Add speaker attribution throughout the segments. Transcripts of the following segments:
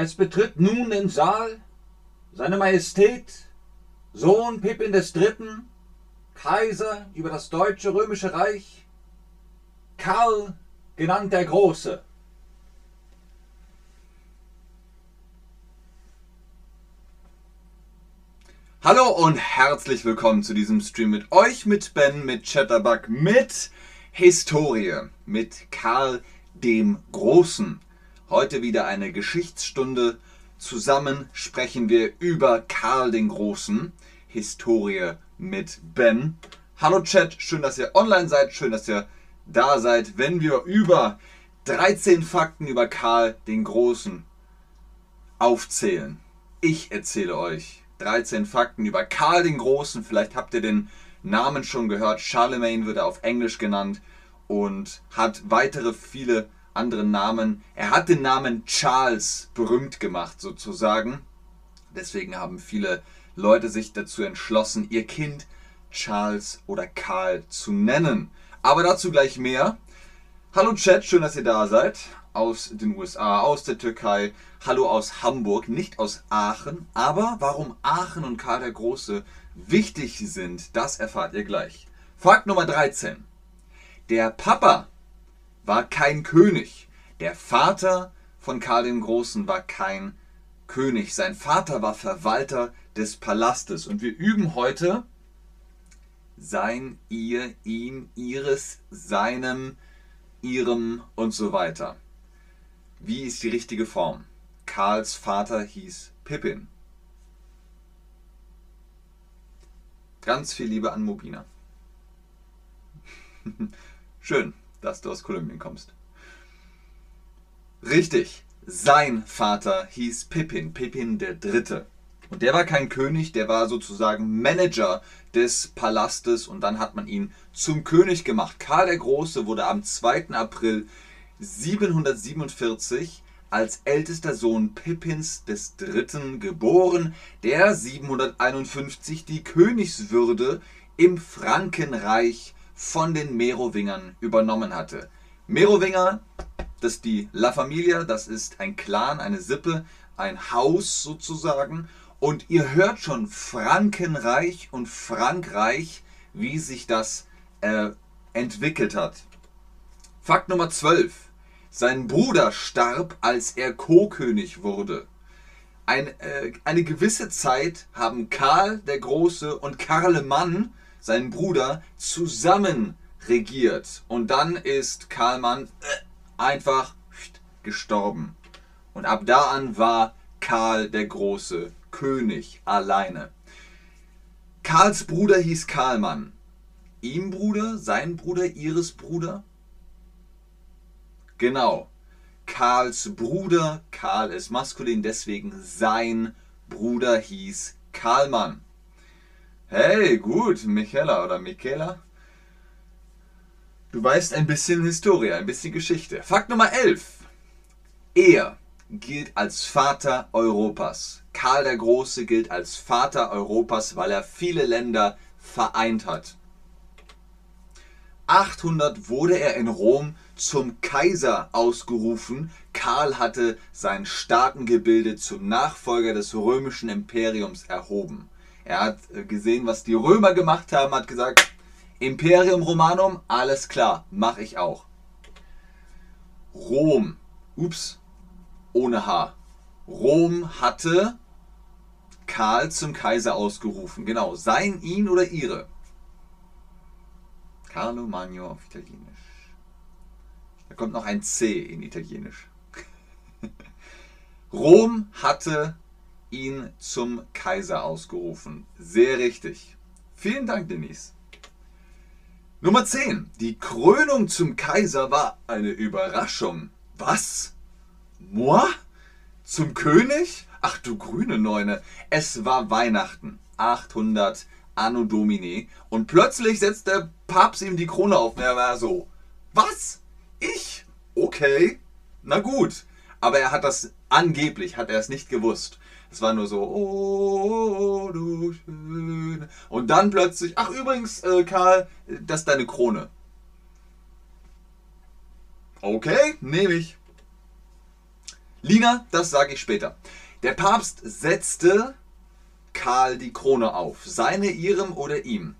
Speaker 1: Es betritt nun den Saal seine Majestät, Sohn Pippin Dritten, Kaiser über das deutsche römische Reich, Karl, genannt der Große.
Speaker 2: Hallo und herzlich willkommen zu diesem Stream mit euch, mit Ben, mit Chatterbug, mit Historie, mit Karl dem Großen. Heute wieder eine Geschichtsstunde. Zusammen sprechen wir über Karl den Großen. Historie mit Ben. Hallo Chat, schön, dass ihr online seid, schön, dass ihr da seid, wenn wir über 13 Fakten über Karl den Großen aufzählen. Ich erzähle euch 13 Fakten über Karl den Großen. Vielleicht habt ihr den Namen schon gehört. Charlemagne wird er auf Englisch genannt und hat weitere viele andere Namen. Er hat den Namen Charles berühmt gemacht sozusagen. Deswegen haben viele Leute sich dazu entschlossen, ihr Kind Charles oder Karl zu nennen. Aber dazu gleich mehr. Hallo Chat, schön, dass ihr da seid. Aus den USA, aus der Türkei. Hallo aus Hamburg, nicht aus Aachen. Aber warum Aachen und Karl der Große wichtig sind, das erfahrt ihr gleich. Fakt Nummer 13. Der Papa war kein König. Der Vater von Karl dem Großen war kein König. Sein Vater war Verwalter des Palastes. Und wir üben heute sein, ihr, ihm, ihres, seinem, ihrem und so weiter. Wie ist die richtige Form? Karls Vater hieß Pippin. Ganz viel Liebe an Mobina. Schön dass du aus Kolumbien kommst. Richtig, sein Vater hieß Pippin, Pippin der Dritte. Und der war kein König, der war sozusagen Manager des Palastes und dann hat man ihn zum König gemacht. Karl der Große wurde am 2. April 747 als ältester Sohn Pippins des Dritten geboren, der 751 die Königswürde im Frankenreich von den Merowingern übernommen hatte. Merowinger, das ist die La Familia, das ist ein Clan, eine Sippe, ein Haus sozusagen. Und ihr hört schon Frankenreich und Frankreich, wie sich das äh, entwickelt hat. Fakt Nummer 12. Sein Bruder starb, als er Co-König wurde. Ein, äh, eine gewisse Zeit haben Karl der Große und Karlemann sein Bruder, zusammen regiert. Und dann ist Karlmann äh, einfach gestorben. Und ab da an war Karl der Große König alleine. Karls Bruder hieß Karlmann. Ihm Bruder, sein Bruder, ihres Bruder? Genau. Karls Bruder, Karl ist maskulin, deswegen sein Bruder hieß Karlmann. Hey, gut, Michaela oder Michaela. Du weißt ein bisschen Historie, ein bisschen Geschichte. Fakt Nummer 11. Er gilt als Vater Europas. Karl der Große gilt als Vater Europas, weil er viele Länder vereint hat. 800 wurde er in Rom zum Kaiser ausgerufen. Karl hatte sein Staatengebilde zum Nachfolger des römischen Imperiums erhoben. Er hat gesehen, was die Römer gemacht haben, hat gesagt, Imperium Romanum, alles klar, mache ich auch. Rom, ups, ohne H. Rom hatte Karl zum Kaiser ausgerufen. Genau, sein, ihn oder ihre. Carlo Magno auf Italienisch. Da kommt noch ein C in Italienisch. Rom hatte ihn zum Kaiser ausgerufen. Sehr richtig. Vielen Dank, Denise. Nummer 10. Die Krönung zum Kaiser war eine Überraschung. Was? Moi? Zum König? Ach du grüne Neune. Es war Weihnachten. 800 Anno Domini. Und plötzlich setzt der Papst ihm die Krone auf. Und er war so. Was? Ich? Okay. Na gut. Aber er hat das angeblich, hat er es nicht gewusst. Es war nur so, oh, du schöne. Und dann plötzlich, ach übrigens, äh, Karl, das ist deine Krone. Okay, nehme ich. Lina, das sage ich später. Der Papst setzte Karl die Krone auf. Seine, ihrem oder ihm?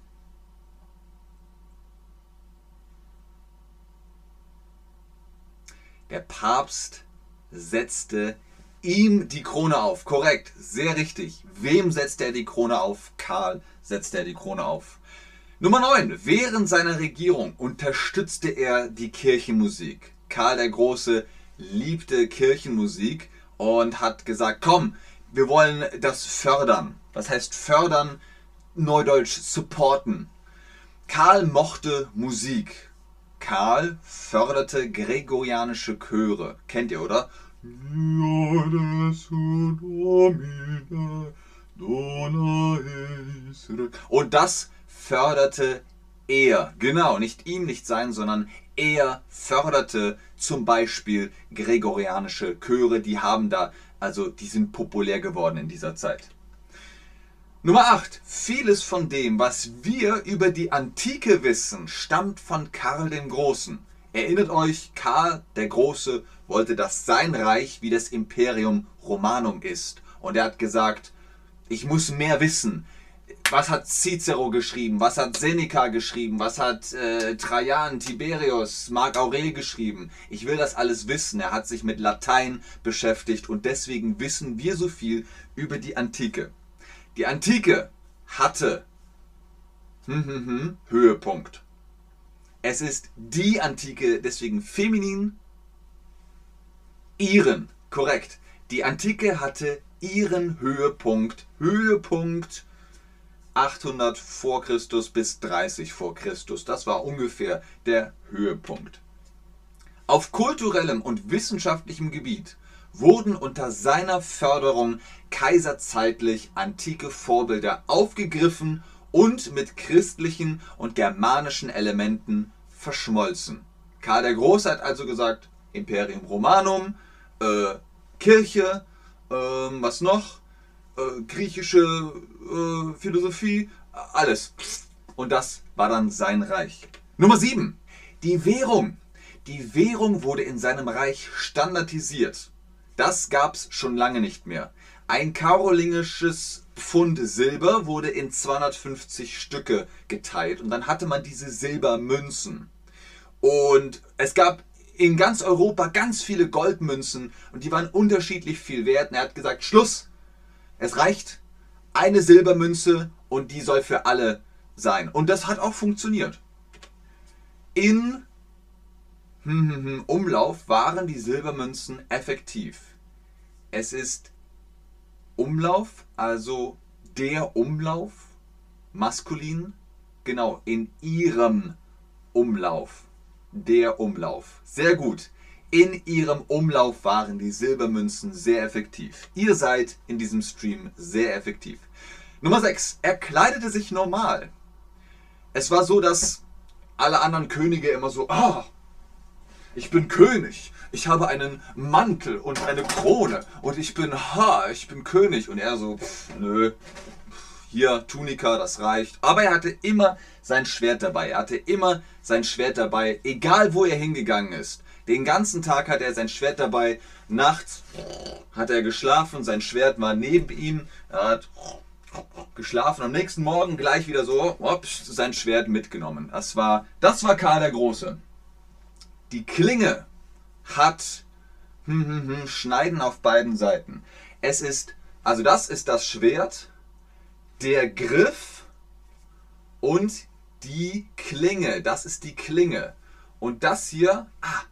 Speaker 2: Der Papst setzte ihm die Krone auf. Korrekt, sehr richtig. Wem setzt er die Krone auf? Karl setzt er die Krone auf. Nummer 9. Während seiner Regierung unterstützte er die Kirchenmusik. Karl der Große liebte Kirchenmusik und hat gesagt, komm, wir wollen das fördern. Was heißt fördern? Neudeutsch supporten. Karl mochte Musik. Karl förderte gregorianische Chöre. Kennt ihr, oder? Und das förderte er. Genau, nicht ihm, nicht sein, sondern er förderte zum Beispiel gregorianische Chöre. Die haben da, also die sind populär geworden in dieser Zeit. Nummer 8. Vieles von dem, was wir über die Antike wissen, stammt von Karl dem Großen. Erinnert euch, Karl der Große wollte, dass sein Reich wie das Imperium Romanum ist. Und er hat gesagt, ich muss mehr wissen was hat Cicero geschrieben, was hat Seneca geschrieben, was hat äh, Trajan, Tiberius, Marc Aurel geschrieben. Ich will das alles wissen. Er hat sich mit Latein beschäftigt und deswegen wissen wir so viel über die Antike. Die Antike hatte hm, hm, hm, Höhepunkt. Es ist die Antike, deswegen feminin, ihren, korrekt. Die Antike hatte ihren Höhepunkt, Höhepunkt 800 vor Christus bis 30 vor Christus. Das war ungefähr der Höhepunkt. Auf kulturellem und wissenschaftlichem Gebiet wurden unter seiner Förderung kaiserzeitlich antike Vorbilder aufgegriffen mit christlichen und germanischen Elementen verschmolzen. Karl der Große hat also gesagt, Imperium Romanum, äh, Kirche, äh, was noch? Äh, griechische äh, Philosophie, alles. Und das war dann sein Reich. Nummer 7. Die Währung. Die Währung wurde in seinem Reich standardisiert. Das gab es schon lange nicht mehr. Ein karolingisches Pfund Silber wurde in 250 Stücke geteilt und dann hatte man diese Silbermünzen. Und es gab in ganz Europa ganz viele Goldmünzen und die waren unterschiedlich viel wert. Und er hat gesagt, Schluss, es reicht eine Silbermünze und die soll für alle sein. Und das hat auch funktioniert. In hm, hm, hm, Umlauf waren die Silbermünzen effektiv. Es ist Umlauf, also der Umlauf, maskulin, genau, in ihrem Umlauf. Der Umlauf. Sehr gut. In ihrem Umlauf waren die Silbermünzen sehr effektiv. Ihr seid in diesem Stream sehr effektiv. Nummer 6. Er kleidete sich normal. Es war so, dass alle anderen Könige immer so, oh, ich bin König, ich habe einen Mantel und eine Krone und ich bin, ha, ich bin König. Und er so, nö, hier Tunika, das reicht. Aber er hatte immer sein Schwert dabei. Er hatte immer sein Schwert dabei, egal wo er hingegangen ist. Den ganzen Tag hat er sein Schwert dabei. Nachts hat er geschlafen, sein Schwert war neben ihm. Er hat geschlafen. Am nächsten Morgen gleich wieder so ups, sein Schwert mitgenommen. Das war, das war Karl der Große. Die Klinge hat hm, hm, hm, Schneiden auf beiden Seiten. Es ist, also das ist das Schwert, der Griff und die Klinge. Das ist die Klinge. Und das hier, ah,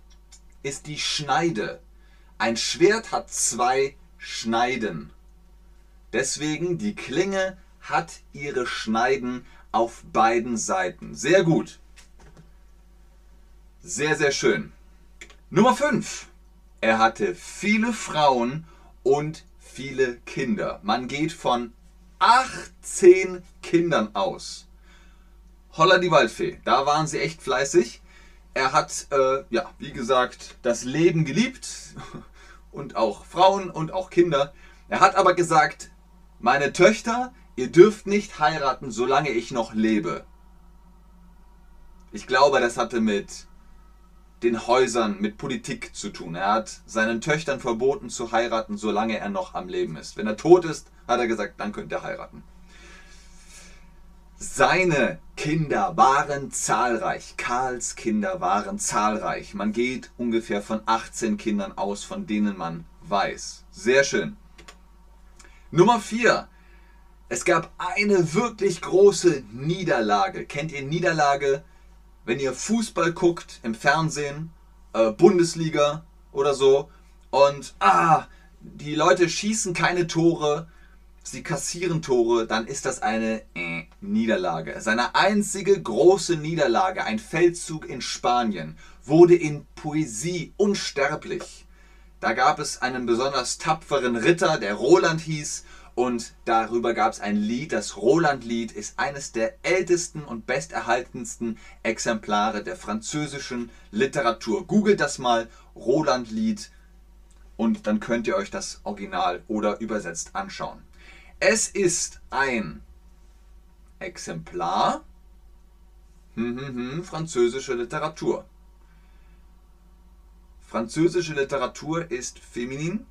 Speaker 2: ist die Schneide. Ein Schwert hat zwei Schneiden. Deswegen die Klinge hat ihre Schneiden auf beiden Seiten. Sehr gut. Sehr, sehr schön. Nummer 5. Er hatte viele Frauen und viele Kinder. Man geht von 18 Kindern aus. Holla die Waldfee. Da waren sie echt fleißig. Er hat, äh, ja, wie gesagt, das Leben geliebt und auch Frauen und auch Kinder. Er hat aber gesagt, meine Töchter, ihr dürft nicht heiraten, solange ich noch lebe. Ich glaube, das hatte mit den Häusern mit Politik zu tun. Er hat seinen Töchtern verboten zu heiraten, solange er noch am Leben ist. Wenn er tot ist, hat er gesagt, dann könnt ihr heiraten. Seine Kinder waren zahlreich. Karls Kinder waren zahlreich. Man geht ungefähr von 18 Kindern aus, von denen man weiß. Sehr schön. Nummer 4. Es gab eine wirklich große Niederlage. Kennt ihr Niederlage, wenn ihr Fußball guckt im Fernsehen, äh, Bundesliga oder so und ah, die Leute schießen keine Tore, sie kassieren Tore, dann ist das eine äh, Niederlage. Seine einzige große Niederlage, ein Feldzug in Spanien, wurde in Poesie unsterblich. Da gab es einen besonders tapferen Ritter, der Roland hieß, und darüber gab es ein Lied. Das Roland-Lied ist eines der ältesten und besterhaltensten Exemplare der französischen Literatur. Googelt das mal, Roland-Lied, und dann könnt ihr euch das Original oder übersetzt anschauen. Es ist ein Exemplar hm, hm, hm, französische Literatur. Französische Literatur ist feminin,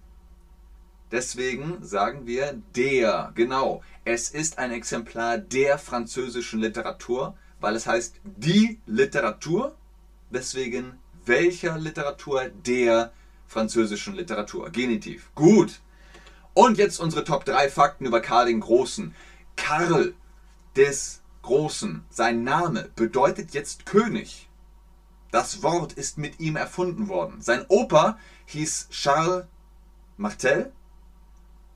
Speaker 2: Deswegen sagen wir der. Genau. Es ist ein Exemplar der französischen Literatur, weil es heißt die Literatur. Deswegen welcher Literatur? Der französischen Literatur. Genitiv. Gut. Und jetzt unsere Top 3 Fakten über Karl den Großen. Karl des Großen, sein Name bedeutet jetzt König. Das Wort ist mit ihm erfunden worden. Sein Opa hieß Charles Martel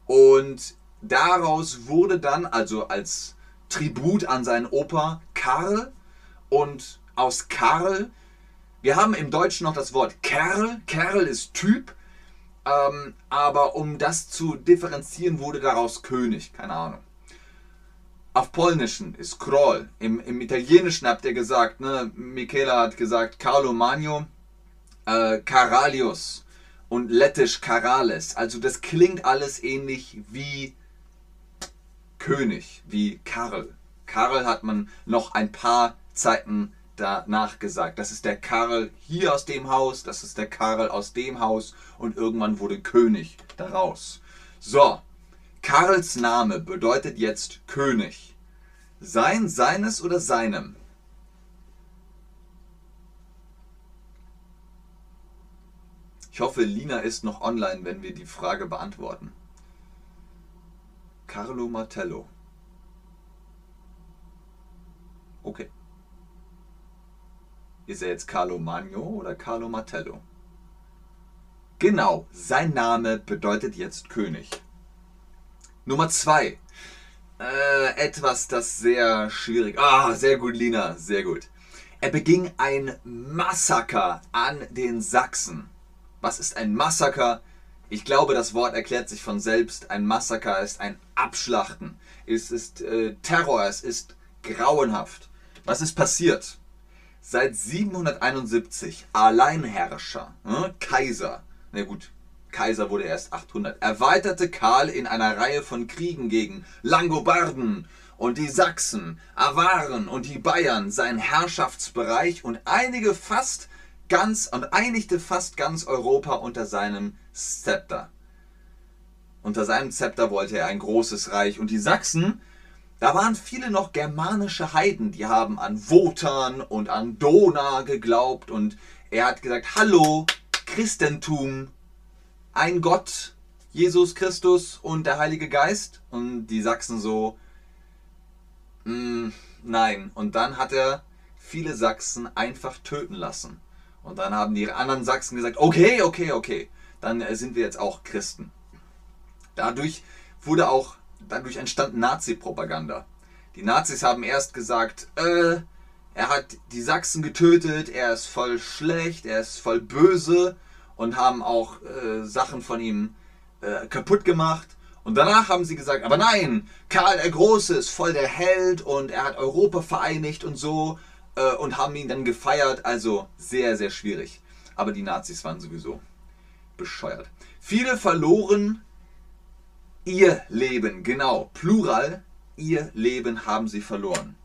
Speaker 2: und daraus wurde dann, also als Tribut an seinen Opa, Karl. Und aus Karl, wir haben im Deutschen noch das Wort Kerl. Kerl ist Typ. Ähm, aber um das zu differenzieren, wurde daraus König. Keine Ahnung. Auf Polnischen ist Kroll. Im, Im Italienischen habt ihr gesagt, ne? Michela hat gesagt Carlo Magno, äh, Karalius und lettisch Karales. Also das klingt alles ähnlich wie König, wie Karl. Karl hat man noch ein paar Zeiten danach gesagt. Das ist der Karl hier aus dem Haus, das ist der Karl aus dem Haus und irgendwann wurde König daraus. So, Karls Name bedeutet jetzt König. Sein, seines oder seinem? Ich hoffe, Lina ist noch online, wenn wir die Frage beantworten. Carlo Martello. Okay. Ist er jetzt Carlo Magno oder Carlo Martello? Genau, sein Name bedeutet jetzt König. Nummer zwei. Äh, etwas, das sehr schwierig. Ah, sehr gut, Lina, sehr gut. Er beging ein Massaker an den Sachsen. Was ist ein Massaker? Ich glaube, das Wort erklärt sich von selbst. Ein Massaker ist ein Abschlachten. Es ist äh, Terror, es ist grauenhaft. Was ist passiert? Seit 771 Alleinherrscher, äh, Kaiser, na gut, Kaiser wurde erst 800, erweiterte Karl in einer Reihe von Kriegen gegen Langobarden und die Sachsen, Awaren und die Bayern seinen Herrschaftsbereich und einige fast ganz und einigte fast ganz Europa unter seinem Zepter. Unter seinem Zepter wollte er ein großes Reich. Und die Sachsen, da waren viele noch germanische Heiden, die haben an Wotan und an Dona geglaubt. Und er hat gesagt, hallo, Christentum, ein Gott, Jesus Christus und der Heilige Geist. Und die Sachsen so, mm, nein. Und dann hat er viele Sachsen einfach töten lassen. Und dann haben die anderen Sachsen gesagt, okay, okay, okay, dann äh, sind wir jetzt auch Christen. Dadurch wurde auch, dadurch entstand Nazi-Propaganda. Die Nazis haben erst gesagt, äh, er hat die Sachsen getötet, er ist voll schlecht, er ist voll böse und haben auch äh, Sachen von ihm äh, kaputt gemacht. Und danach haben sie gesagt, aber nein, Karl der Große ist voll der Held und er hat Europa vereinigt und so äh, und haben ihn dann gefeiert. Also sehr, sehr schwierig. Aber die Nazis waren sowieso bescheuert. Viele verloren ihr Leben, genau, plural, ihr Leben haben sie verloren.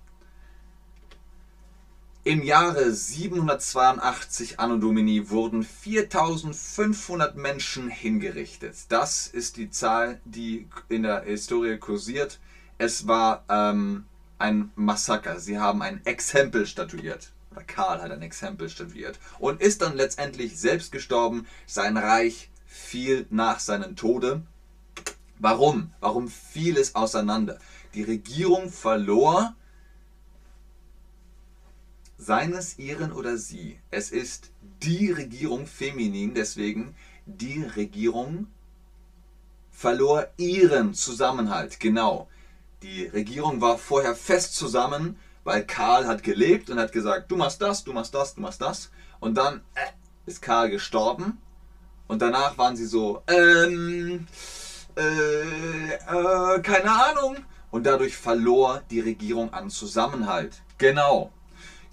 Speaker 2: Im Jahre 782 Anno Domini wurden 4500 Menschen hingerichtet. Das ist die Zahl, die in der Historie kursiert. Es war ähm, ein Massaker. Sie haben ein Exempel statuiert. Oder Karl hat ein Exempel statuiert. Und ist dann letztendlich selbst gestorben. Sein Reich fiel nach seinem Tode. Warum? Warum fiel es auseinander? Die Regierung verlor seines, ihren oder sie. Es ist die Regierung feminin, deswegen die Regierung verlor ihren Zusammenhalt. Genau. Die Regierung war vorher fest zusammen, weil Karl hat gelebt und hat gesagt, du machst das, du machst das, du machst das. Und dann äh, ist Karl gestorben. Und danach waren sie so, ähm, äh, äh, keine Ahnung. Und dadurch verlor die Regierung an Zusammenhalt. Genau.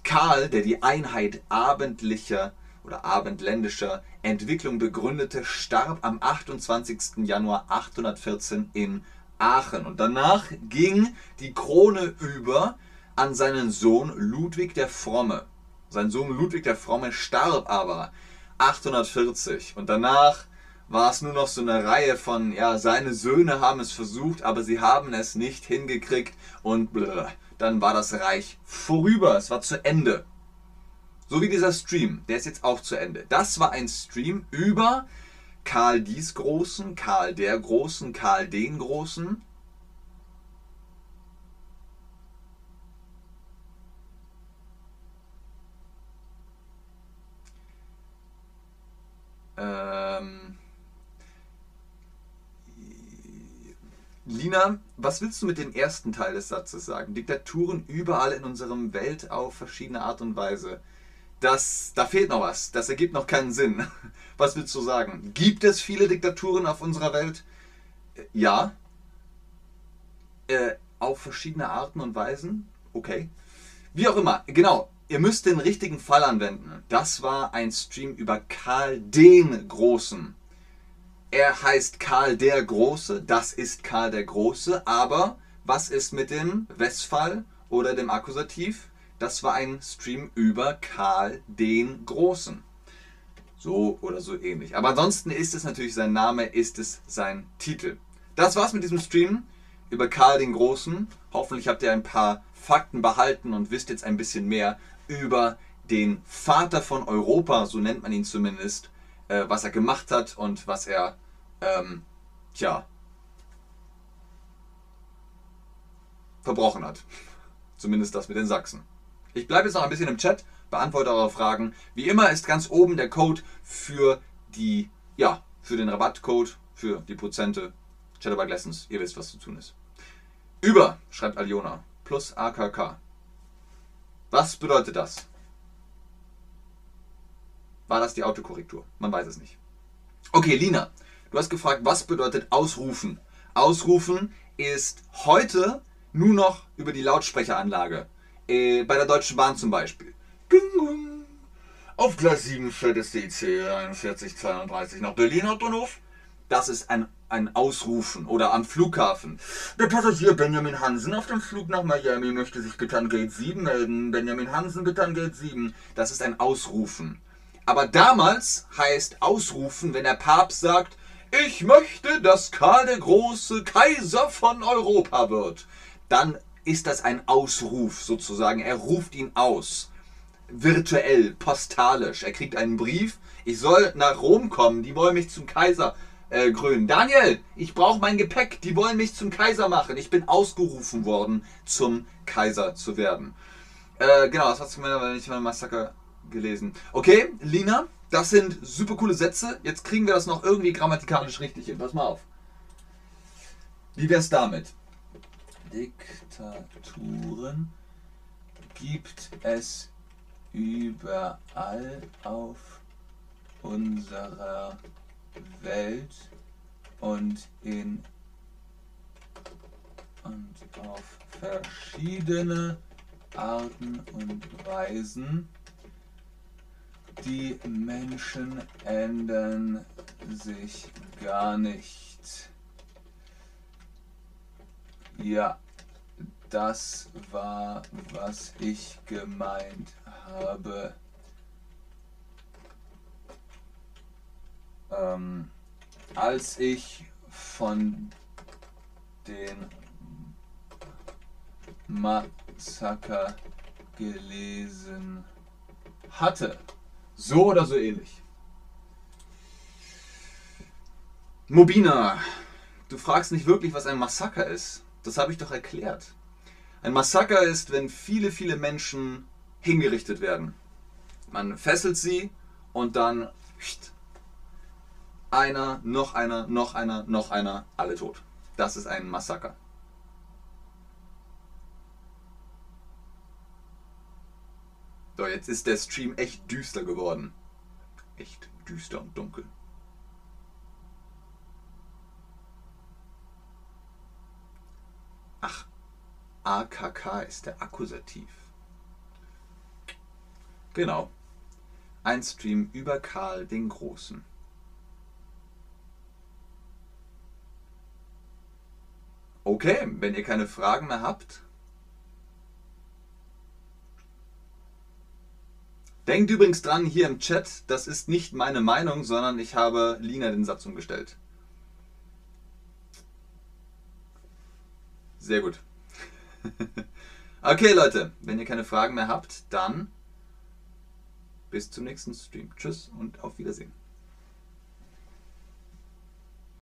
Speaker 2: Karl, der die Einheit abendlicher oder abendländischer Entwicklung begründete, starb am 28. Januar 814 in Aachen. Und danach ging die Krone über an seinen Sohn Ludwig der Fromme. Sein Sohn Ludwig der Fromme starb aber 840 und danach war es nur noch so eine Reihe von, ja, seine Söhne haben es versucht, aber sie haben es nicht hingekriegt und blö dann war das Reich vorüber. Es war zu Ende. So wie dieser Stream, der ist jetzt auch zu Ende. Das war ein Stream über Karl dies Großen, Karl der Großen, Karl den Großen. Ähm, Lina, was willst du mit dem ersten Teil des Satzes sagen? Diktaturen überall in unserem Welt auf verschiedene Art und Weise. Das, da fehlt noch was. Das ergibt noch keinen Sinn. Was willst du sagen? Gibt es viele Diktaturen auf unserer Welt? Ja. Äh, auf verschiedene Arten und Weisen? Okay. Wie auch immer, genau. Ihr müsst den richtigen Fall anwenden. Das war ein Stream über Karl den Großen. Er heißt Karl der Große, das ist Karl der Große, aber was ist mit dem Westfall oder dem Akkusativ? Das war ein Stream über Karl den Großen. So oder so ähnlich. Aber ansonsten ist es natürlich sein Name, ist es sein Titel. Das war's mit diesem Stream über Karl den Großen. Hoffentlich habt ihr ein paar Fakten behalten und wisst jetzt ein bisschen mehr über den Vater von Europa, so nennt man ihn zumindest, äh, was er gemacht hat und was er ähm, tja, verbrochen hat. Zumindest das mit den Sachsen. Ich bleibe jetzt noch ein bisschen im Chat, beantworte eure Fragen. Wie immer ist ganz oben der Code für die, ja, für den Rabattcode, für die Prozente. Chatterbug Lessons, ihr wisst, was zu tun ist. Über, schreibt Aliona, plus AKK. Was bedeutet das? War das die Autokorrektur? Man weiß es nicht. Okay, Lina, Du hast gefragt, was bedeutet ausrufen? Ausrufen ist heute nur noch über die Lautsprecheranlage. Äh, bei der Deutschen Bahn zum Beispiel. Auf Gleis 7 fährt das DIC 4132 nach Berlin Hauptbahnhof. Das ist ein, ein Ausrufen. Oder am Flughafen. Der Passagier Benjamin Hansen auf dem Flug nach Miami möchte sich bitte an Gate 7 melden. Benjamin Hansen bitte an Gate 7. Das ist ein Ausrufen. Aber damals heißt Ausrufen, wenn der Papst sagt, ich möchte, dass Karl der Große Kaiser von Europa wird, dann ist das ein Ausruf sozusagen. Er ruft ihn aus. Virtuell, postalisch. Er kriegt einen Brief. Ich soll nach Rom kommen. Die wollen mich zum Kaiser äh, krönen. Daniel, ich brauche mein Gepäck. Die wollen mich zum Kaiser machen. Ich bin ausgerufen worden, zum Kaiser zu werden. Äh, genau, das hast du mir nicht mal Massaker gelesen. Okay, Lina, das sind super coole Sätze. Jetzt kriegen wir das noch irgendwie grammatikalisch richtig hin. Pass mal auf. Wie wär's damit? Diktaturen gibt es überall auf unserer Welt und in und auf verschiedene Arten und Weisen. Die Menschen ändern sich gar nicht. Ja, das war, was ich gemeint
Speaker 1: habe ähm, als ich von den Massaker gelesen hatte. So oder so ähnlich.
Speaker 2: Mobina, du fragst nicht wirklich, was ein Massaker ist. Das habe ich doch erklärt. Ein Massaker ist, wenn viele, viele Menschen hingerichtet werden. Man fesselt sie und dann einer, noch einer, noch einer, noch einer, alle tot. Das ist ein Massaker. So, jetzt ist der Stream echt düster geworden. Echt düster und dunkel. Ach, AKK ist der Akkusativ. Genau. Ein Stream über Karl den Großen. Okay, wenn ihr keine Fragen mehr habt. Denkt übrigens dran hier im Chat, das ist nicht meine Meinung, sondern ich habe Lina den Satz umgestellt. Sehr gut. okay, Leute, wenn ihr keine Fragen mehr habt, dann bis zum nächsten Stream. Tschüss und auf Wiedersehen.